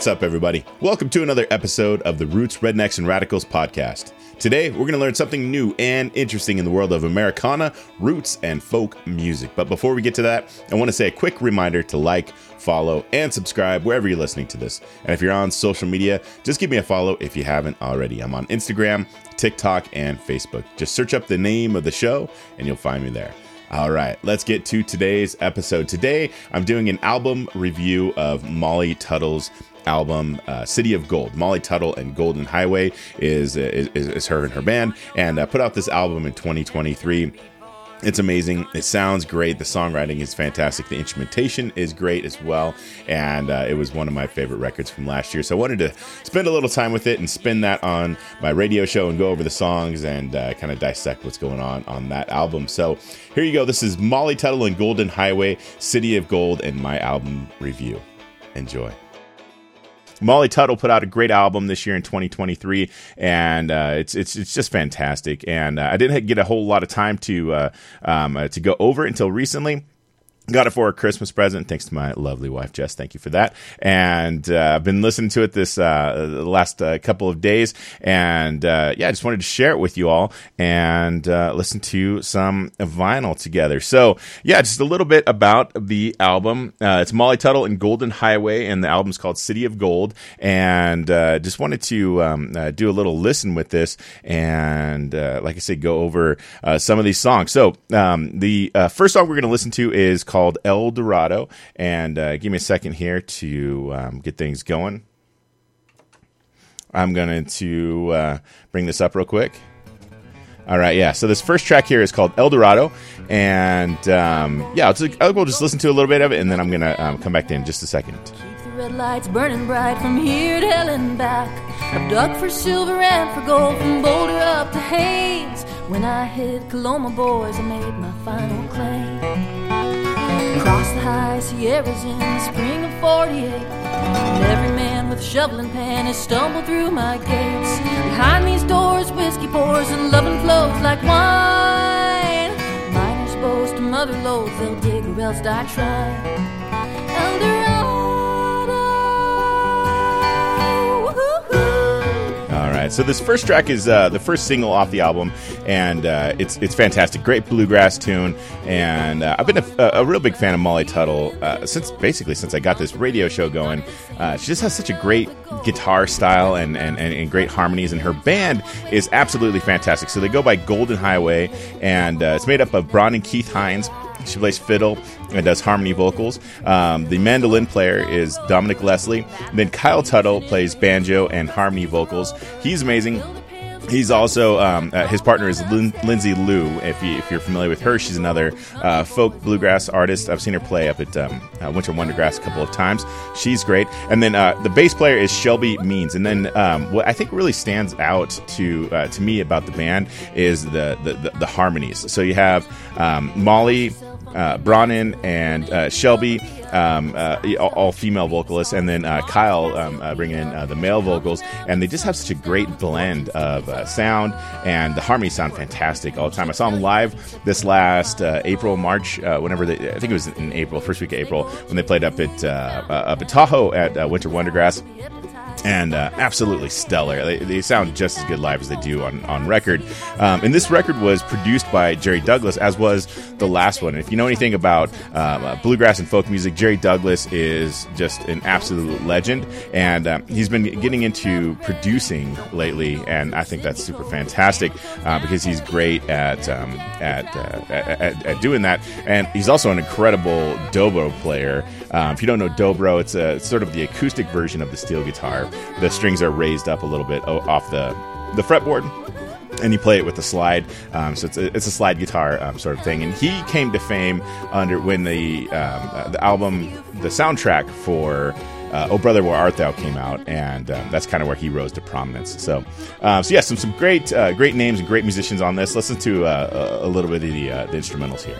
What's up, everybody? Welcome to another episode of the Roots, Rednecks, and Radicals podcast. Today, we're going to learn something new and interesting in the world of Americana, roots, and folk music. But before we get to that, I want to say a quick reminder to like, follow, and subscribe wherever you're listening to this. And if you're on social media, just give me a follow if you haven't already. I'm on Instagram, TikTok, and Facebook. Just search up the name of the show, and you'll find me there. All right, let's get to today's episode. Today, I'm doing an album review of Molly Tuttle's album uh, City of Gold. Molly Tuttle and Golden Highway is is, is her and her band, and uh, put out this album in 2023. It's amazing. It sounds great. The songwriting is fantastic. The instrumentation is great as well. And uh, it was one of my favorite records from last year. So I wanted to spend a little time with it and spin that on my radio show and go over the songs and uh, kind of dissect what's going on on that album. So here you go. This is Molly Tuttle and Golden Highway, City of Gold, and my album review. Enjoy. Molly Tuttle put out a great album this year in 2023, and uh, it's it's it's just fantastic. And uh, I didn't get a whole lot of time to uh, um, uh, to go over it until recently. Got it for a Christmas present, thanks to my lovely wife Jess. Thank you for that. And uh, I've been listening to it this uh, the last uh, couple of days, and uh, yeah, I just wanted to share it with you all and uh, listen to some vinyl together. So yeah, just a little bit about the album. Uh, it's Molly Tuttle and Golden Highway, and the album's called City of Gold. And just wanted to um, do a little listen with this, and like I said, go over some of these songs. So um, the first song we're going to listen to is called called El Dorado. And uh, give me a second here to um, get things going. I'm going to uh, bring this up real quick. All right, yeah. So this first track here is called El Dorado, and um, yeah, I'll, just, I'll just listen to a little bit of it, and then I'm gonna um, come back in just a second. Keep the red lights burning bright from here to hell and back. I've dug for silver and for gold from Boulder up to. When I hit Coloma, boys, I made my final claim. Across the high Sierras in the spring of 48. And every man with a shovel and pan has stumbled through my gates. Behind these doors, whiskey pours and loving flows like wine. Miners boast to mother loads, they'll dig or else die trying. Right. So this first track is uh, the first single off the album, and uh, it's it's fantastic. Great bluegrass tune, and uh, I've been a, a, real big fan of Molly Tuttle uh, since basically since I got this radio show going. Uh, she just has such a great guitar style and, and, and, and, great harmonies, and her band is absolutely fantastic. So they go by Golden Highway, and uh, it's made up of Bronwyn Keith-Hynes. She plays fiddle and does harmony vocals. Um, the mandolin player is Dominic Leslie. Then Kyle Tuttle plays banjo and harmony vocals. He's amazing. He's also um, uh, his partner is Lin- Lindsay Lou. If, you, you're familiar with her, she's another uh, folk bluegrass artist. I've seen her play up at um, uh, Winter Wondergrass a couple of times. She's great. And then uh, the bass player is Shelby Means. And then um, what I think really stands out to uh, to me about the band is the the, the, the harmonies. So you have um, Molly uh, and uh, Shelby, um, uh, all, female vocalists, and then uh, Kyle um, uh, bringing in uh, the male vocals, and they just have such a great blend of sound, and the harmonies sound fantastic all the time. I saw them live this last April, March, whenever they, I think it was in April, first week of April, when they played up at up at Tahoe at Winter Wondergrass and uh, absolutely stellar. They, they, sound just as good live as they do on, on record. Um, and this record was produced by Jerry Douglas, as was the last one. And if you know anything about um, uh, bluegrass and folk music, Jerry Douglas is just an absolute legend. And um, he's been getting into producing lately, and I think that's super fantastic uh, because he's great at, um, at, uh, at, at, doing that. And he's also an incredible dobro player. Um, if you don't know dobro, it's, a, sort of the acoustic version of the steel guitar the strings are raised up a little bit off the the fretboard and you play it with a slide. Um, so it's a, it's a slide guitar um, sort of thing. And he came to fame under when the um, uh, the album, the soundtrack for. Uh, oh brother, where art thou came out, and um, that's kind of where he rose to prominence. So, uh, so yeah, some some great uh, great names and great musicians on this. Listen to uh, a, a, little bit of the, uh, the instrumentals here.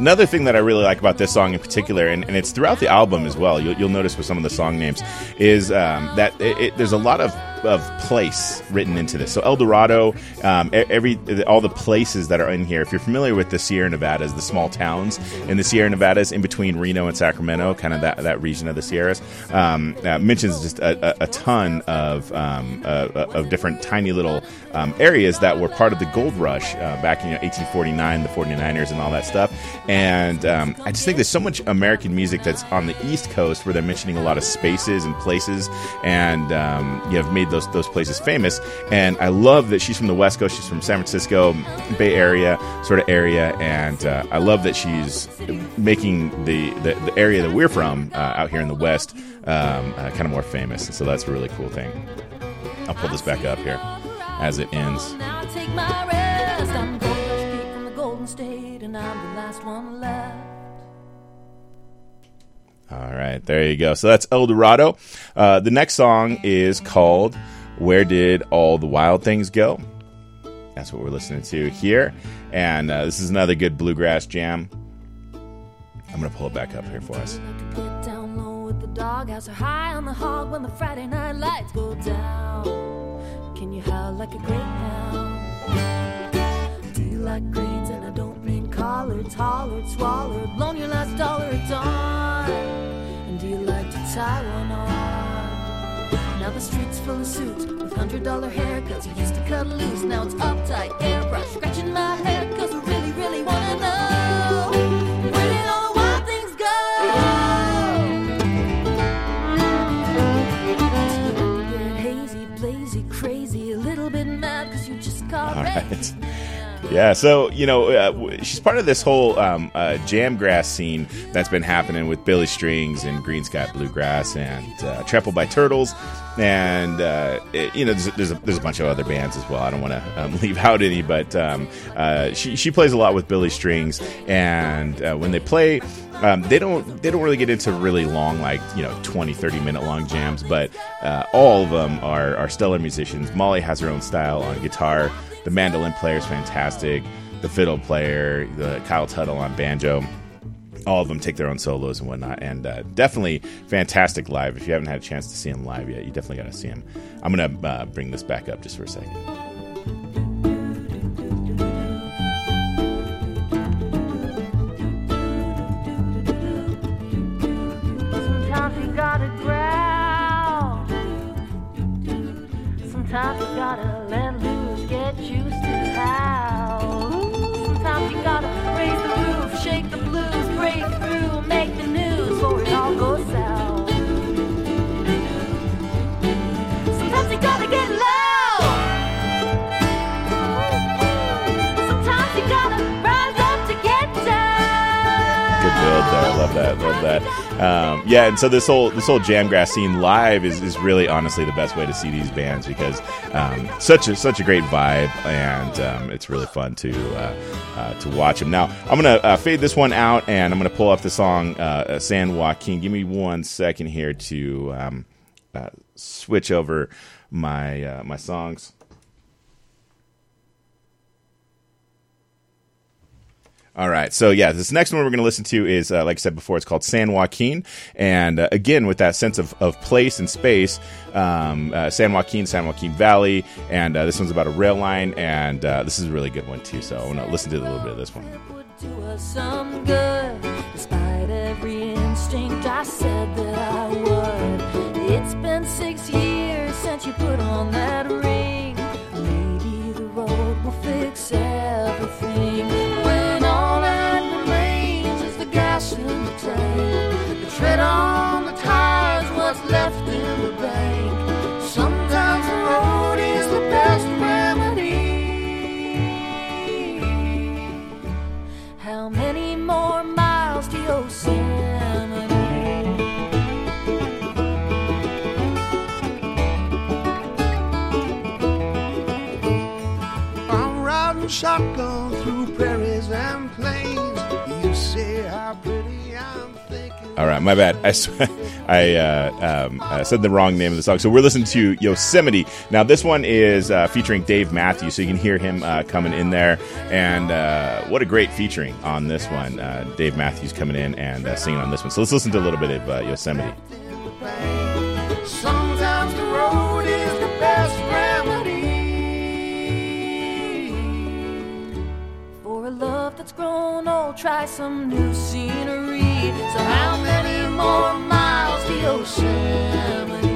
Another thing that I really like about this song in particular, and, and it's throughout the album as well, you'll, you'll notice with some of the song names, is um, that it, it, there's a lot of of place written into this. So El Dorado, um, every all the places that are in here. If you're familiar with the Sierra Nevadas, the small towns in the Sierra Nevadas, in between Reno and Sacramento, kind of that, that region of the Sierras, um, uh, mentions just a, a, a ton of um, uh, of different tiny little um, areas that were part of the gold rush uh, back in you know, 1849, the 49ers, and all that stuff. And um, I just think there's so much American music that's on the East Coast where they're mentioning a lot of spaces and places, and um, you have made those those places famous. And I love that she's from the West Coast. She's from San Francisco, Bay Area sort of area, and uh, I love that she's making the, the, the area that we're from uh, out here in the West um, uh, kind of more famous. So that's a really cool thing. I'll pull this back up here as it ends. Now take my rest. I'm from the Golden State, and I'm the last one left. All right, there you go. So that's El Dorado. Uh, the next song is called Where Did All the Wild Things Go? That's what we're listening to here. And uh, this is another good bluegrass jam. I'm going to pull it back up here for us. Can you howl like a greyhound? Do you like grades and I don't mean collards, hollered, swallowed, blown your last dollar at dawn? And do you like to tie one on? Now the street's full of suits with hundred dollar haircuts. You used to cut loose, now it's uptight, airbrush, scratching my head 'cause I really, really wanna know. Where did all the wild things go? Get hazy, blazy, crazy, a little bit mad 'cause you just caught All right. Yeah, so you know, uh, she's part of this whole um, uh, jamgrass scene that's been happening with Billy Strings and Greensky Bluegrass and uh, Trampled by Turtles, and uh, it- you know, there's, there's, a, there's a bunch of other bands as well. I don't want to um, leave out any, but um, uh, she she plays a lot with Billy Strings, and uh, when they play. Um, they don't they don't really get into really long like you know 20 30 minute long jams but uh, all of them are, are stellar musicians molly has her own style on guitar the mandolin player is fantastic. The fiddle player, the Kyle Tuttle on banjo. All of them take their own solos and whatnot, and uh, definitely fantastic live. If you haven't had a chance to see them live yet, you definitely got to see them. I'm gonna uh, bring this back up just for a second. I love that. Love that. Um, yeah, and so this whole this whole jamgrass scene live is, is really honestly the best way to see these bands because um, such a such a great vibe and um, it's really fun to uh, uh, to watch them. Now I'm gonna uh, fade this one out and I'm gonna pull up the song uh, San Joaquin. Give me one second here to um, uh, switch over my uh, my songs. All right. So, yeah, this next one we're going to listen to is, uh, like I said before, it's called San Joaquin. And uh, again, with that sense of, of place and space, um, uh, San Joaquin, San Joaquin Valley. And uh, this one's about a rail line. And uh, this is a really good one, too. So, I want to listen to a little bit of this one. It's been six years since you put on that ring. Maybe the road will fix everything. Tread on All right, my bad. I, I, uh, um, I said the wrong name of the song. So we're listening to Yosemite. Now, this one is uh, featuring Dave Matthews, so you can hear him uh, coming in there. And uh, what a great featuring on this one. Uh, Dave Matthews coming in and uh, singing on this one. So let's listen to a little bit of Yosemite. That's grown old, try some new scenery. So how many more miles to Yosemite?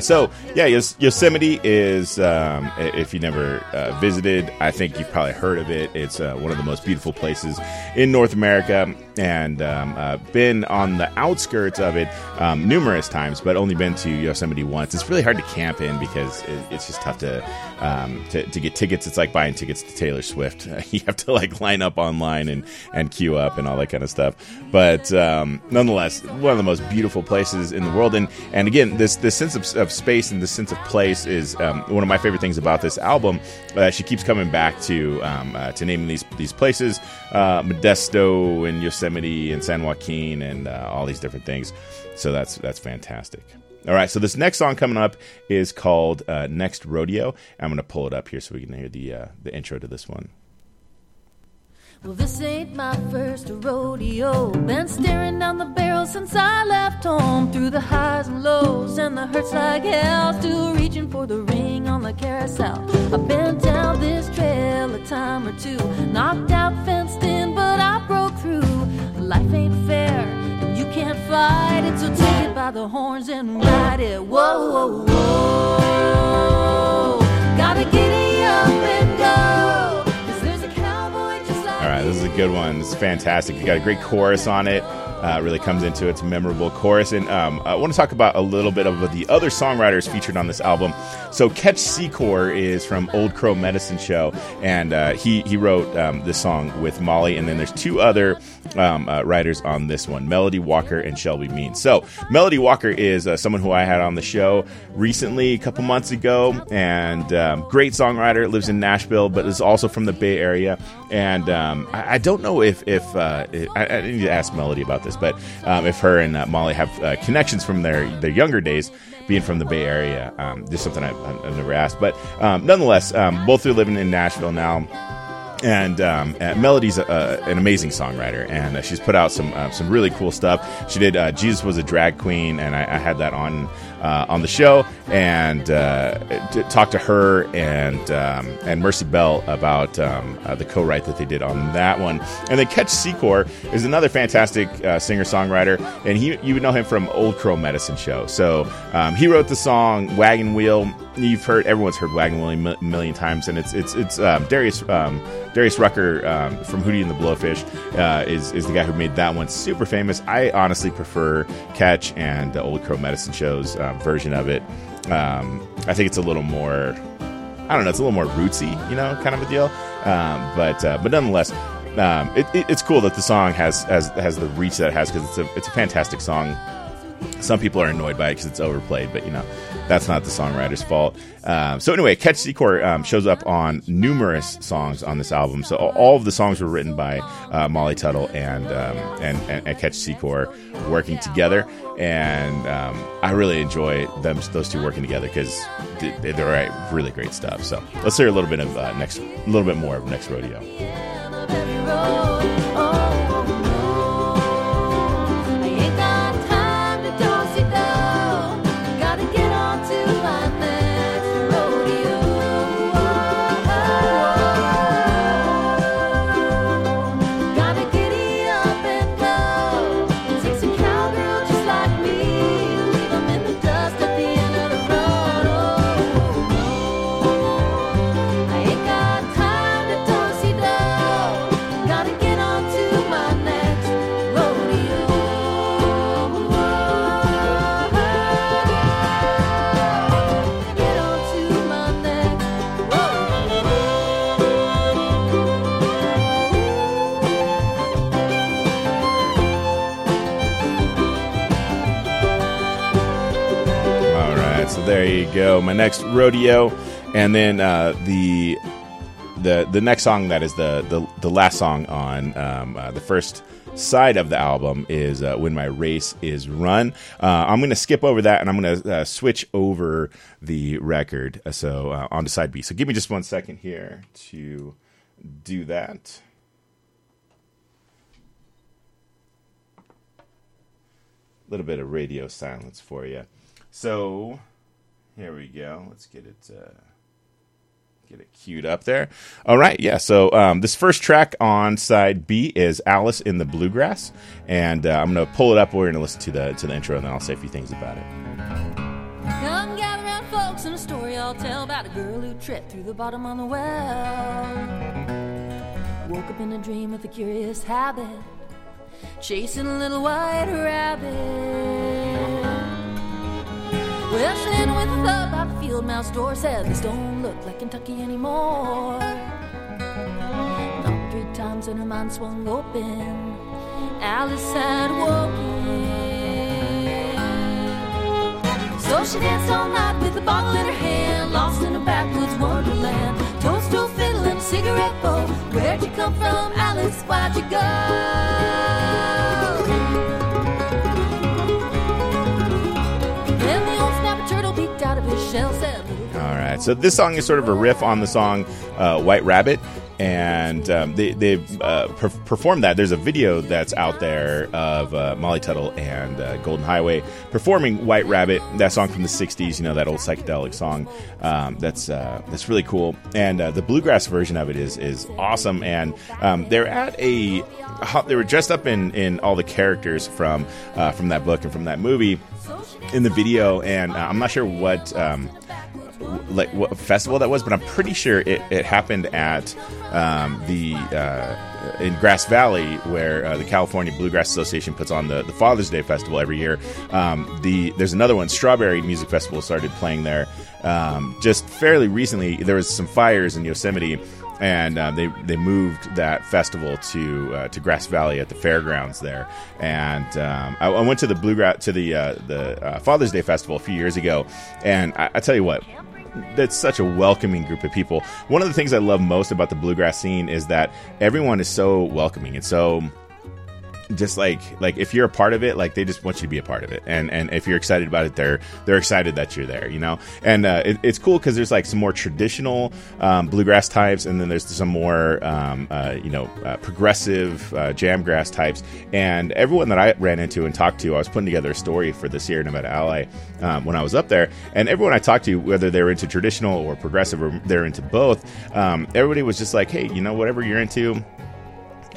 So yeah, Yos- Yosemite is um, if you never uh, visited, I think you've probably heard of it. It's uh, one of the most beautiful places in North America, and um, uh, been on the outskirts of it um, numerous times, but only been to Yosemite once. It's really hard to camp in because it, it's just tough to, um, to to get tickets. It's like buying tickets to Taylor Swift. you have to like line up online and and queue up and all that kind of stuff. But um, nonetheless, one of the most beautiful places in the world. And and again, this this sense of, of space and this sense of place is um, one of my favorite things about this album. Uh, she keeps coming back to um, uh, to naming these these places, uh, Modesto and Yosemite and San Joaquin and uh, all these different things. So that's that's fantastic. All right, so this next song coming up is called uh, "Next Rodeo." I'm going to pull it up here so we can hear the uh, the intro to this one. Well, this ain't my first rodeo. Been staring down the barrel since I left home. Through the highs and lows and the hurts like hell. Still reaching for the ring on the carousel. I've been down this trail a time or two. Knocked out, fenced in, but I broke through. Life ain't fair, and you can't fight it. So take it by the horns and ride it. Whoa, whoa, whoa. Good one. Is fantastic. You got a great chorus on it. Uh, really comes into its memorable chorus. And um, I want to talk about a little bit of the other songwriters featured on this album. So Ketch Secor is from Old Crow Medicine Show, and uh, he he wrote um, this song with Molly. And then there's two other um, uh, writers on this one, Melody Walker and Shelby Mean. So Melody Walker is uh, someone who I had on the show recently, a couple months ago, and um, great songwriter. Lives in Nashville, but is also from the Bay Area. And um, I, I don't know if if uh, I, I need to ask Melody about this, but um, if her and uh, Molly have uh, connections from their their younger days, being from the Bay Area, um, just something I've, I've never asked. But um, nonetheless, um, both are living in Nashville now and um, uh, Melody's a, a, an amazing songwriter, and uh, she's put out some uh, some really cool stuff. She did uh, "Jesus Was a Drag Queen," and I, I had that on uh, on the show, and uh, t- talked to her and um, and Mercy Bell about um, uh, the co-write that they did on that one. And then Ketch Secor is another fantastic uh, singer songwriter, and he you would know him from Old Crow Medicine Show. So um, he wrote the song "Wagon Wheel." You've heard everyone's heard "Wagon Wheel" a million times, and it's it's it's um, Darius um, Darius Rucker um, from Hootie and the Blowfish uh, is is the guy who made that one super famous. I honestly prefer Ketch and the Old Crow Medicine Show's um, version of it. Um, I think it's a little more. I don't know. It's a little more rootsy, you know, kind of a deal. Um, but uh, but nonetheless, um, it, it, it's cool that the song has has has the reach that it has because it's a it's a fantastic song. Some people are annoyed by it because it's overplayed, but you know that's not the songwriter's fault. Um, so anyway, Ketch Secor um, shows up on numerous songs on this album. So all of the songs were written by uh, Molly Tuttle and, um, and, and and Ketch Secor working together, and um, I really enjoy them those two working together because they, write really great stuff. So let's hear a little bit of uh, next, a little bit more of next rodeo. Go. My next rodeo, and then uh, the the the next song that is the the, the last song on um, uh, the first side of the album is uh, when my race is run. Uh, i'm to skip over that and i'm to uh, switch over the record uh, so on to side b. So give me just one second here to do that. Little bit of radio silence for you so here we go let's get it uh, get it queued up there. All right, yeah. So um, this first track on side B is Alice in the Bluegrass, and uh, I'm gonna pull it up. We're gonna listen to the to the intro, and then I'll say a few things about it. Come gather folks, and a story I'll tell about a girl who tripped through the bottom on the well. Woke up in a dream with a curious habit, chasing a little white rabbit. Landed with a thud by the field mouse door, said this don't look like Kentucky anymore. Knocked three times and her mind swung open. Alice had woken. So she danced all night with a bottle in her hand, lost in a backwoods wonderland. Toadstool a cigarette bowl. Where'd you come from, Alice? Why'd you go? "Little So this song is sort of a riff on the song uh, White Rabbit. And um, they, they've uh, per- performed that. There's a video that's out there of uh, Molly Tuttle and uh, Golden Highway performing White Rabbit, that song from the 60s, you know, that old psychedelic song. Um, that's uh, that's really cool. And uh, the bluegrass version of it is is awesome. And um, they're at a, they were dressed up in, in all the characters from, from that book and from that movie in the video. And I'm not sure what. Um, like what festival that was, but I'm pretty sure it, it happened at um, the uh, in Grass Valley, where uh, the California Bluegrass Association puts on the, the Father's Day Festival every year. Um, the there's another one, Strawberry Music Festival, started playing there um, just fairly recently. There was some fires in Yosemite. And uh, they they moved that festival to uh, to Grass Valley at the fairgrounds there, and um, I, I went to the bluegrass to the uh, the uh, Father's Day festival a few years ago, and I, I tell you what, that's such a welcoming group of people. One of the things I love most about the bluegrass scene is that everyone is so welcoming and so just like like if you're a part of it like they just want you to be a part of it. And and if you're excited about it they're they're excited that you're there you know? And uh, it, it's cool because there's like some more traditional um, bluegrass types and then there's some more um, uh, you know uh, progressive uh, jamgrass types. And everyone that I ran into and talked to I was putting together a story for the Sierra Nevada Ally um, when I was up there. And everyone I talked to whether they were into traditional or progressive or they're into both um, everybody was just like hey you know whatever you're into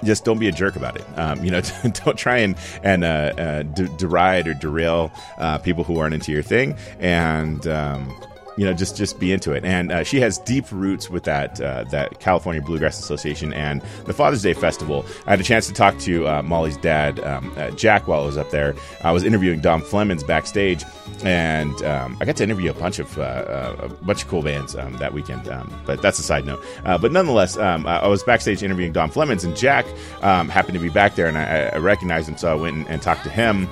just don't be a jerk about it. Um, you know, don't try and and uh, uh, de- deride or derail uh, people who aren't into your thing, and um, you know, just just be into it. And uh, she has deep roots with that uh, that California Bluegrass Association and the Father's Day Festival. I had a chance to talk to uh, Molly's dad, um, uh, Jack, while I was up there. I was interviewing Dom Flemons backstage, and um, I got to interview a bunch of uh, uh, a bunch of cool bands um, that weekend. Um, but that's a side note. But nonetheless, um, I I was backstage interviewing Dom Flemons, and Jack um, happened to be back there, and I, I recognized him, so I went and, and talked to him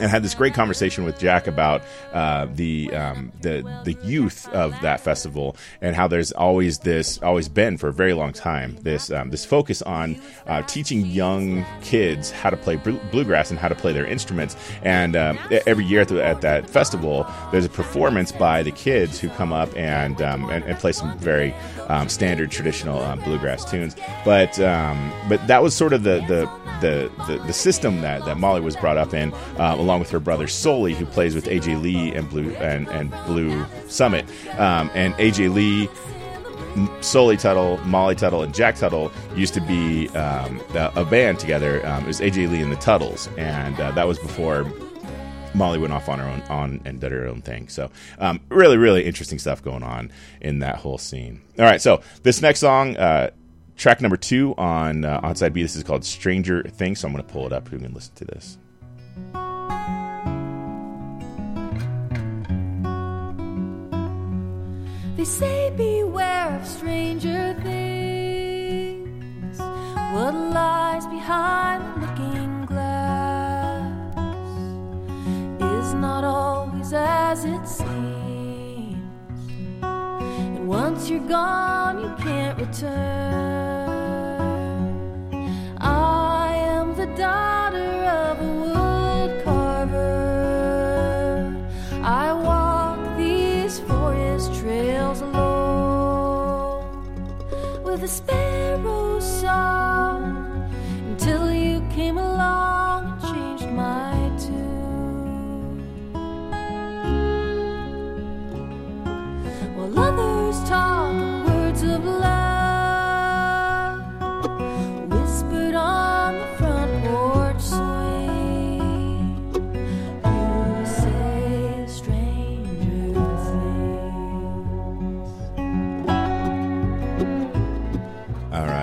and had this great conversation with Jack about uh, the um, the the youth of that festival and how there's always this always been for a very long time this um, this focus on uh, teaching young kids how to play bl- bluegrass and how to play their instruments. And um, every year at, the, at that festival there's a performance by the kids who come up and um, and, and play some very um, standard traditional um, bluegrass tunes. But but that was sort of the the the, the, the system that, that Molly was brought up in, um, along with her brother Sully, who plays with AJ Lee and Blue and, and Blue Summit. Um, and AJ Lee, Sully Tuttle, Molly Tuttle, and Jack Tuttle used to be um, a, a band together. Um, it was AJ Lee and the Tuttles, and uh, that was before Molly went off on her own on and did her own thing. So um, really, really interesting stuff going on in that whole scene. All right, so this next song. Uh, track number two on uh, on side B. This is called Stranger Things. So I'm going to pull it up. You can listen to this. They say beware of stranger things. What lies behind the looking glass is not always as it seems. And once you're gone, you can't return. I am the dark. With a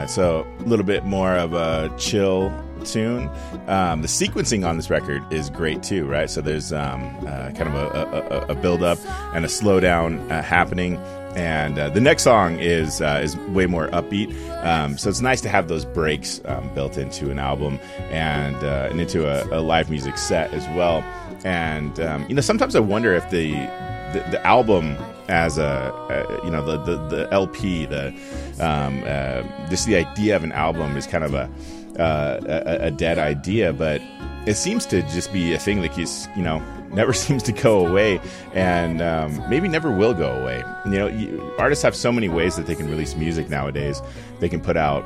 so a little bit more of a chill tune. Um, the sequencing on this record is great too, right? So there's um, uh, kind of a, a, a build up and a slowdown uh, happening. And uh, the next song is uh, is way more upbeat, um, so it's nice to have those breaks um, built into an album and uh, and into a, a live music set as well. And um, you know, sometimes I wonder if the the, the album as a, a you know the, the the LP the um, uh, just the idea of an album is kind of a, uh, a a dead idea, but it seems to just be a thing that keeps you know never seems to go away and um, maybe never will go away. You know, you, artists have so many ways that they can release music nowadays. They can put out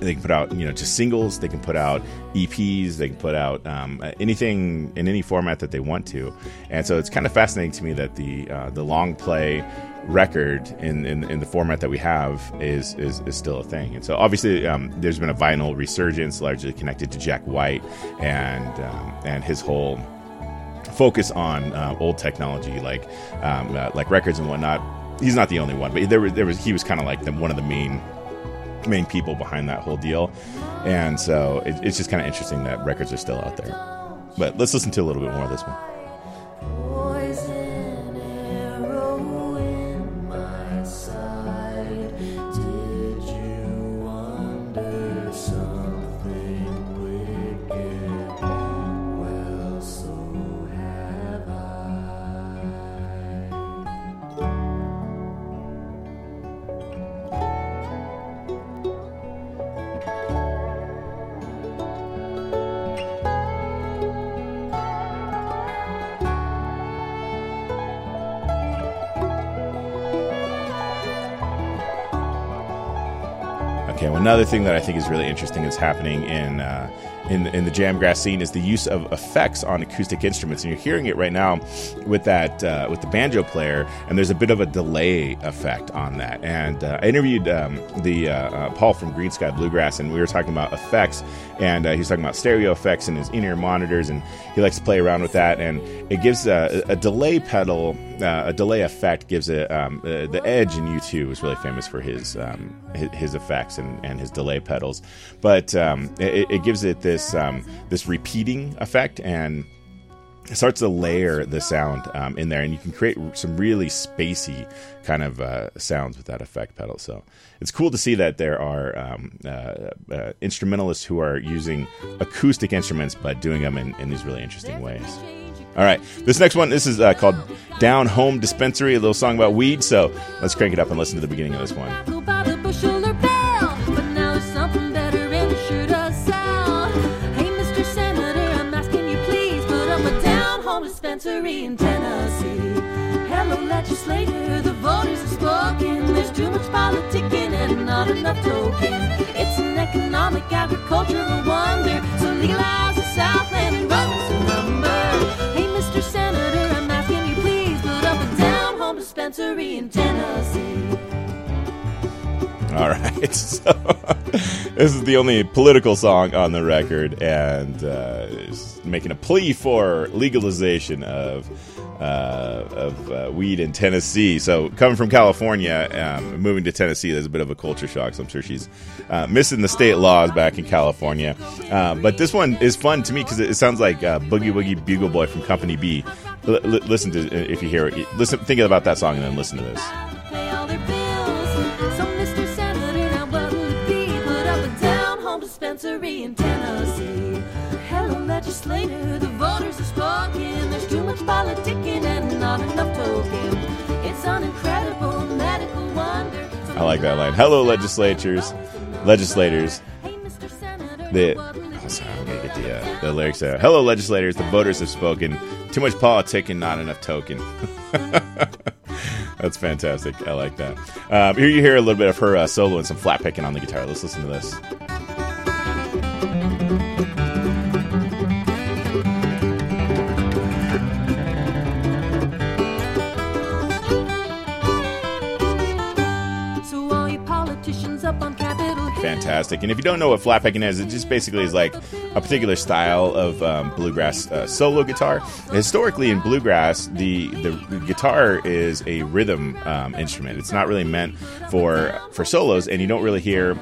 they can put out you know just singles. They can put out eps they can put out um, anything in any format that they want to. And so it's kind of fascinating to me that the uh, the long play record in, in, in the format that we have is, is is still a thing. And so obviously um, there's been a vinyl resurgence largely connected to jack white and um, and his whole focus on uh, old technology like um, uh, like records and whatnot. He's not the only one but there was, there was he was kind of like the, one of the main main people behind that whole deal. And so it, it's just kind of interesting that records are still out there. But let's listen to a little bit more of this one. Okay, another thing that I think is really interesting is happening in uh, in in the jamgrass scene is the use of effects on acoustic instruments, and you're hearing it right now with that uh, with the banjo player, and there's a bit of a delay effect on that. And uh, I interviewed um, the uh, uh, Paul from Greensky Bluegrass, and we were talking about effects, and uh, he was talking about stereo effects in his in-ear monitors, and he likes to play around with that, and it gives a, a delay pedal, uh, a delay effect gives it um, uh, the Edge in U2 is really famous for his um, his effects and, and his delay pedals, but um, it, it gives it this um, this repeating effect and it starts to layer the sound um, in there, and you can create some really spacey kind of uh, sounds with that effect pedal. So it's cool to see that there are um, uh, uh, instrumentalists who are using acoustic instruments but doing them in, in these really interesting ways. All right, this next one, this is uh, called Down Home Dispensary, a little song about weed. So let's crank it up and listen to the beginning of this one. Dispensary in Tennessee. Hello, legislator, the voters have spoken. There's too much politicking and not enough token. It's an economic, agricultural wonder. So legalize the Southland and a number. Hey, Mr. Senator, I'm asking you please put up a down home dispensary in Tennessee. All right, so this is the only political song on the record, and uh, making a plea for legalization of uh, of uh, weed in Tennessee. So, coming from California, um, moving to Tennessee, there's a bit of a culture shock. So, I'm sure she's uh, missing the state laws back in California. Uh, but this one is fun to me because it, sounds like uh, Boogie Woogie Bugle Boy from Company B. Listen to if you hear it. Listen, think about that song, and then listen to this. Legislator, the voters have spoken. There's too much politicking and not enough token. It's an incredible medical I like that line. Hello, legislatures, legislators. Hey, Mr. Senator, The what will you oh, sorry, I'm gonna get the uh, the lyrics there. Hello, legislators. The voters have spoken. Too much politic and not enough token. That's fantastic. I like that. Um, here you hear a little bit of her uh, solo and some flat picking on the guitar. Let's listen to this. Fantastic. And if you don't know what flat picking is, it just basically is like a particular style of um, bluegrass uh, solo guitar. Historically, in bluegrass, the the guitar is a rhythm um, instrument. It's not really meant for for solos, and you don't really hear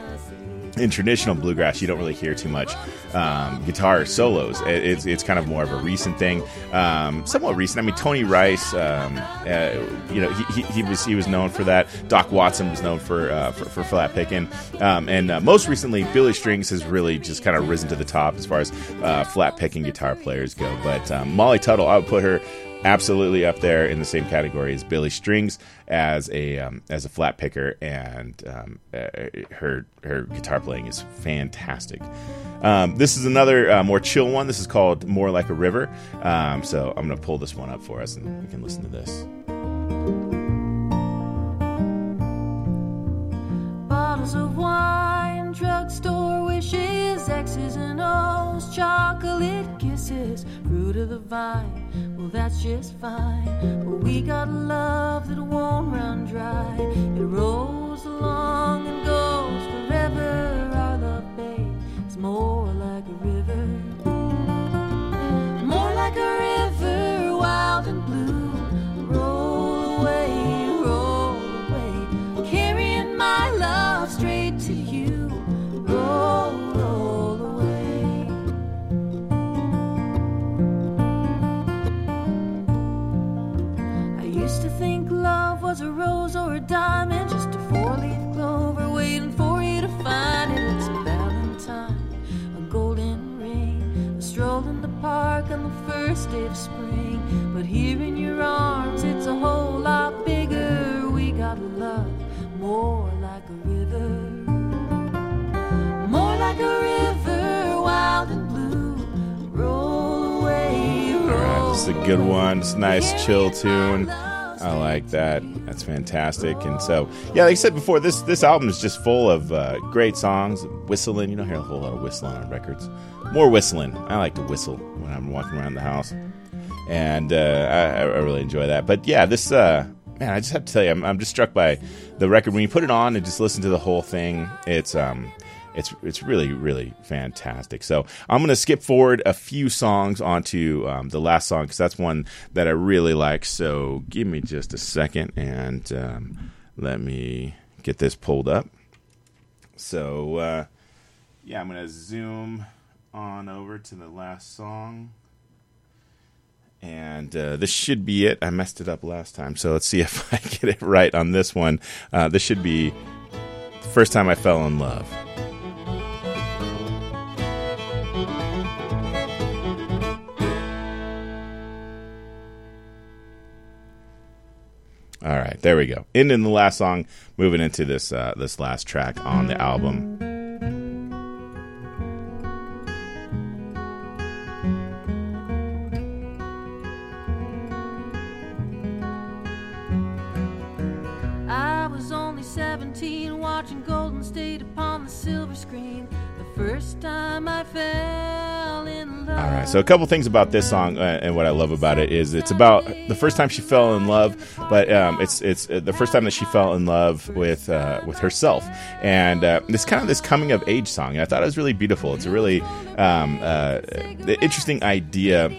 in traditional bluegrass, you don't really hear too much um, guitar solos. It, it's it's kind of more of a recent thing, um, somewhat recent. I mean, Tony Rice, um, uh, you know, he, he, he was he was known for that. Doc Watson was known for uh, for, for flat picking, um, and uh, most recently, Billy Strings has really just kind of risen to the top as far as uh, flat picking guitar players go. But um, Molly Tuttle, I would put her absolutely up there in the same category as Billy Strings as a um, as a flat picker, and um, uh, her her guitar playing is fantastic. Um, this is another uh, more chill one. This is called "More Like a River." Um, so I'm going to pull this one up for us, and we can listen to this. Bottles of wine, drugstore X's and O's, chocolate kisses, fruit of the vine. Well, that's just fine. But we got love that won't run dry. It rolls along and goes forever. Our love, babe, is more like a river. More like a river, A good one. It's a nice chill tune. I like that. That's fantastic. And so, yeah, like I said before, this this album is just full of uh, great songs. Whistling, you don't hear a whole lot of whistling on records. More whistling. I like to whistle when I'm walking around the house, and uh, I, I really enjoy that. But yeah, this uh, man, I just have to tell you, I'm, I'm just struck by the record. When you put it on and just listen to the whole thing, it's um, it's it's really really fantastic. So I'm gonna skip forward a few songs onto um, the last song because that's one that I really like. So give me just a second and um, let me get this pulled up. So uh, yeah, I'm gonna zoom on over to the last song. And uh, this should be it. I messed it up last time, so let's see if I get it right on this one. Uh, this should be the first time I fell in love. All right, there we go. Ending the last song, moving into this uh, this last track on the album. I was only 17 watching Golden State upon the silver screen. The first time I fell in. All right, so a couple things about this song uh, and what I love about it is it's about the first time she fell in love, but um, it's it's uh, the first time that she fell in love with uh, with herself, and uh, it's kind of this coming of age song. And I thought it was really beautiful. It's a really um, uh, interesting idea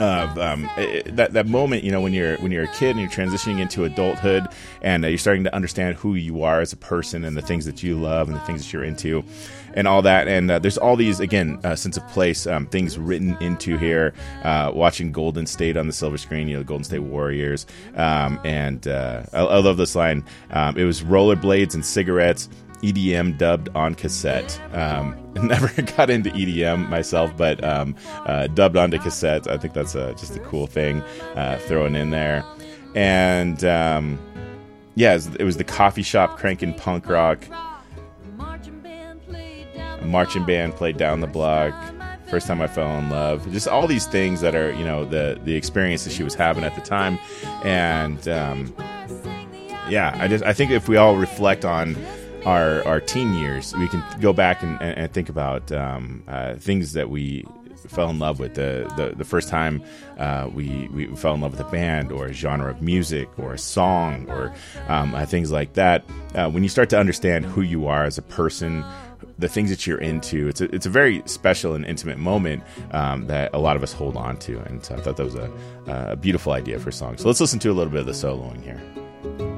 of um, that that moment, you know, when you're when you're a kid and you're transitioning into adulthood, and uh, you're starting to understand who you are as a person and the things that you love and the things that you're into, and all that. And uh, there's all these again uh, sense of place um, things written into here. Uh, watching Golden State on the silver screen, you know, Golden State Warriors, um, and uh, I, I love this line. Um, it was rollerblades and cigarettes. EDM dubbed on cassette. Um, never got into EDM myself, but um, uh, dubbed onto cassette. I think that's a, just a cool thing uh, throwing in there. And um, yeah, it was, it was the coffee shop cranking punk rock. Marching band played down the block. First time I fell in love. Just all these things that are, you know, the the experience that she was having at the time, and um, yeah, I just I think if we all reflect on our our teen years, we can go back and, and, think about um, uh, things that we fell in love with the the, the first time uh, we we fell in love with a band or a genre of music or a song or um, uh, things like that. Uh, when you start to understand who you are as a person. The things that you're into, it's a, it's a very special and intimate moment um, that a lot of us hold on to. And so I thought that was a, a beautiful idea for a song. So let's listen to a little bit of the soloing here.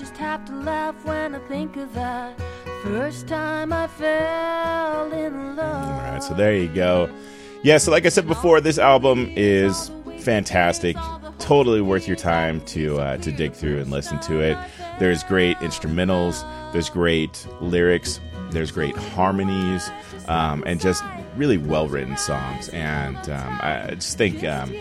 Just have to laugh when I think of that first time I fell in love. All right, so there you go. Yeah, so like I said before, this album is fantastic. Totally worth your time to uh, to dig through and listen to it. There's great instrumentals. There's great lyrics. There's great harmonies, um, and just really well written songs. And um, I just think um,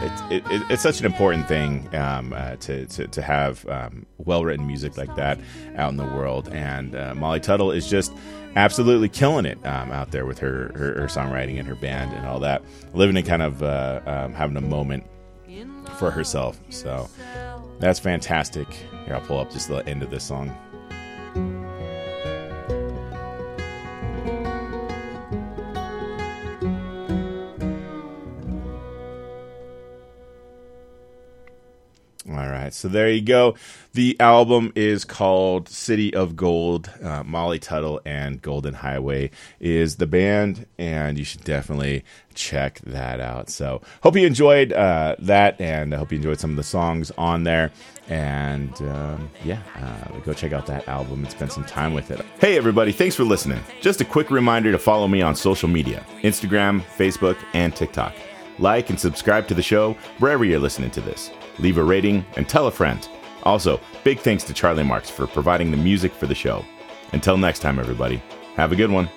it, it, it's such an important thing um, uh, to, to, to have um, well written music like that out in the world. And uh, Molly Tuttle is just absolutely killing it um, out there with her, her, her songwriting and her band and all that, living and kind of uh, um, having a moment for herself. So that's fantastic. Here, I'll pull up just the end of this song. Right, so there you go. The album is called City of Gold. Uh, Molly Tuttle and Golden Highway is the band, and you should definitely check that out. So, hope you enjoyed uh, that, and I hope you enjoyed some of the songs on there. And um, yeah, uh, go check out that album and spend some time with it. Hey, everybody, thanks for listening. Just a quick reminder to follow me on social media Instagram, Facebook, and TikTok. Like and subscribe to the show wherever you're listening to this. Leave a rating and tell a friend. Also, big thanks to Charlie Marks for providing the music for the show. Until next time, everybody, have a good one.